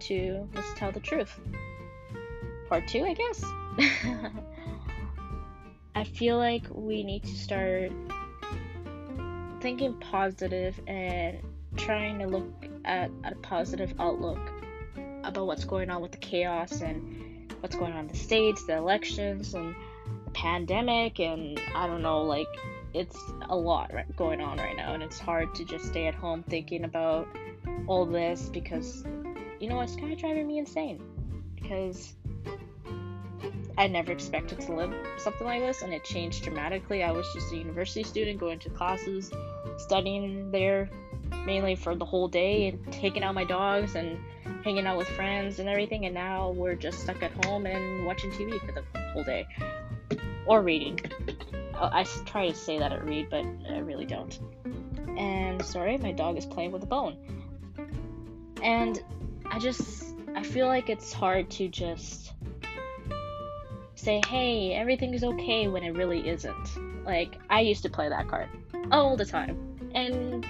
to let's tell the truth. Part two, I guess. I feel like we need to start thinking positive and trying to look at, at a positive outlook about what's going on with the chaos and what's going on in the states, the elections, and the pandemic, and I don't know, like it's a lot right, going on right now, and it's hard to just stay at home thinking about all this because you know it's kind of driving me insane because I never expected to live something like this, and it changed dramatically. I was just a university student going to classes, studying there mainly for the whole day, and taking out my dogs and hanging out with friends and everything. And now we're just stuck at home and watching TV for the whole day or reading. Oh, I try to say that I read, but I really don't. And sorry, my dog is playing with a bone. And I just, I feel like it's hard to just say, hey, everything is okay when it really isn't. Like, I used to play that card all the time. And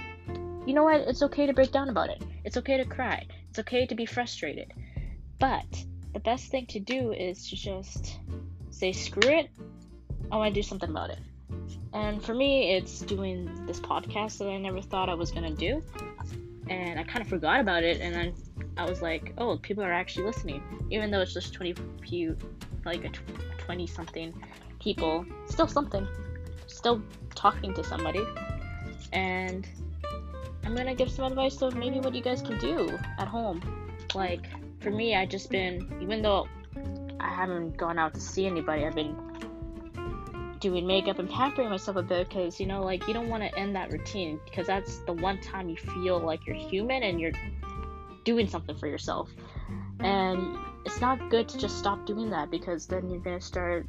you know what? It's okay to break down about it. It's okay to cry. It's okay to be frustrated. But the best thing to do is to just say, screw it. I want to do something about it. And for me, it's doing this podcast that I never thought I was going to do. And I kind of forgot about it. And then I was like, oh, people are actually listening. Even though it's just 20 few like a 20 something people, still something, still talking to somebody. And I'm gonna give some advice of maybe what you guys can do at home. Like, for me, I just been, even though I haven't gone out to see anybody, I've been doing makeup and pampering myself a bit because, you know, like, you don't want to end that routine because that's the one time you feel like you're human and you're doing something for yourself. And it's not good to just stop doing that because then you're gonna start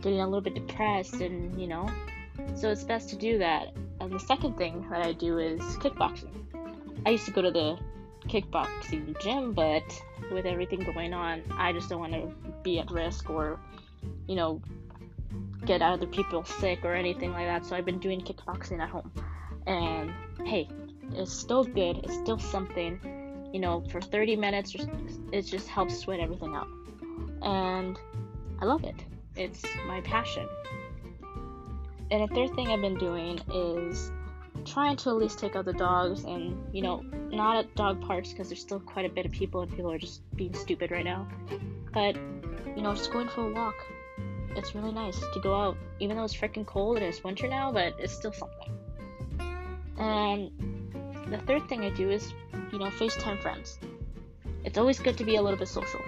getting a little bit depressed and you know. So it's best to do that. And the second thing that i do is kickboxing. I used to go to the kickboxing gym but with everything going on i just don't want to be at risk or you know get other people sick or anything like that. So i've been doing kickboxing at home. And hey it's still good. It's still something you know, for 30 minutes, it just helps sweat everything out. And I love it. It's my passion. And a third thing I've been doing is trying to at least take out the dogs and, you know, not at dog parks because there's still quite a bit of people and people are just being stupid right now. But, you know, just going for a walk. It's really nice to go out, even though it's freaking cold and it's winter now, but it's still something. And the third thing I do is you know, FaceTime friends. It's always good to be a little bit social.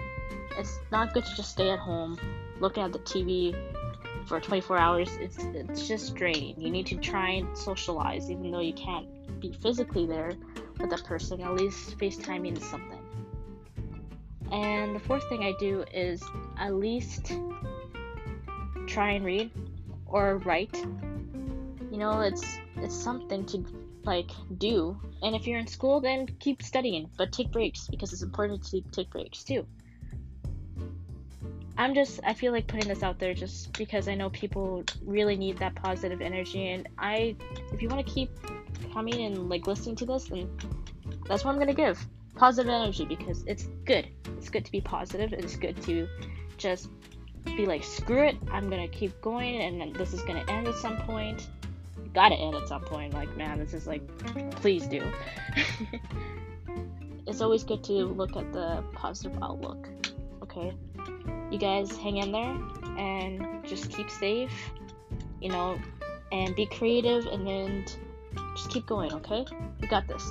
It's not good to just stay at home looking at the TV for 24 hours. It's it's just draining. You need to try and socialize, even though you can't be physically there with that person. At least FaceTiming is something. And the fourth thing I do is at least try and read or write. You know, it's it's something to like do. And if you're in school, then keep studying, but take breaks because it's important to take breaks too. I'm just I feel like putting this out there just because I know people really need that positive energy and I if you want to keep coming and like listening to this then that's what I'm going to give. Positive energy because it's good. It's good to be positive. It's good to just be like screw it. I'm going to keep going and this is going to end at some point gotta end at some point. Like, man, this is like, please do. it's always good to look at the positive outlook. Okay, you guys hang in there and just keep safe. You know, and be creative and then just keep going. Okay, we got this.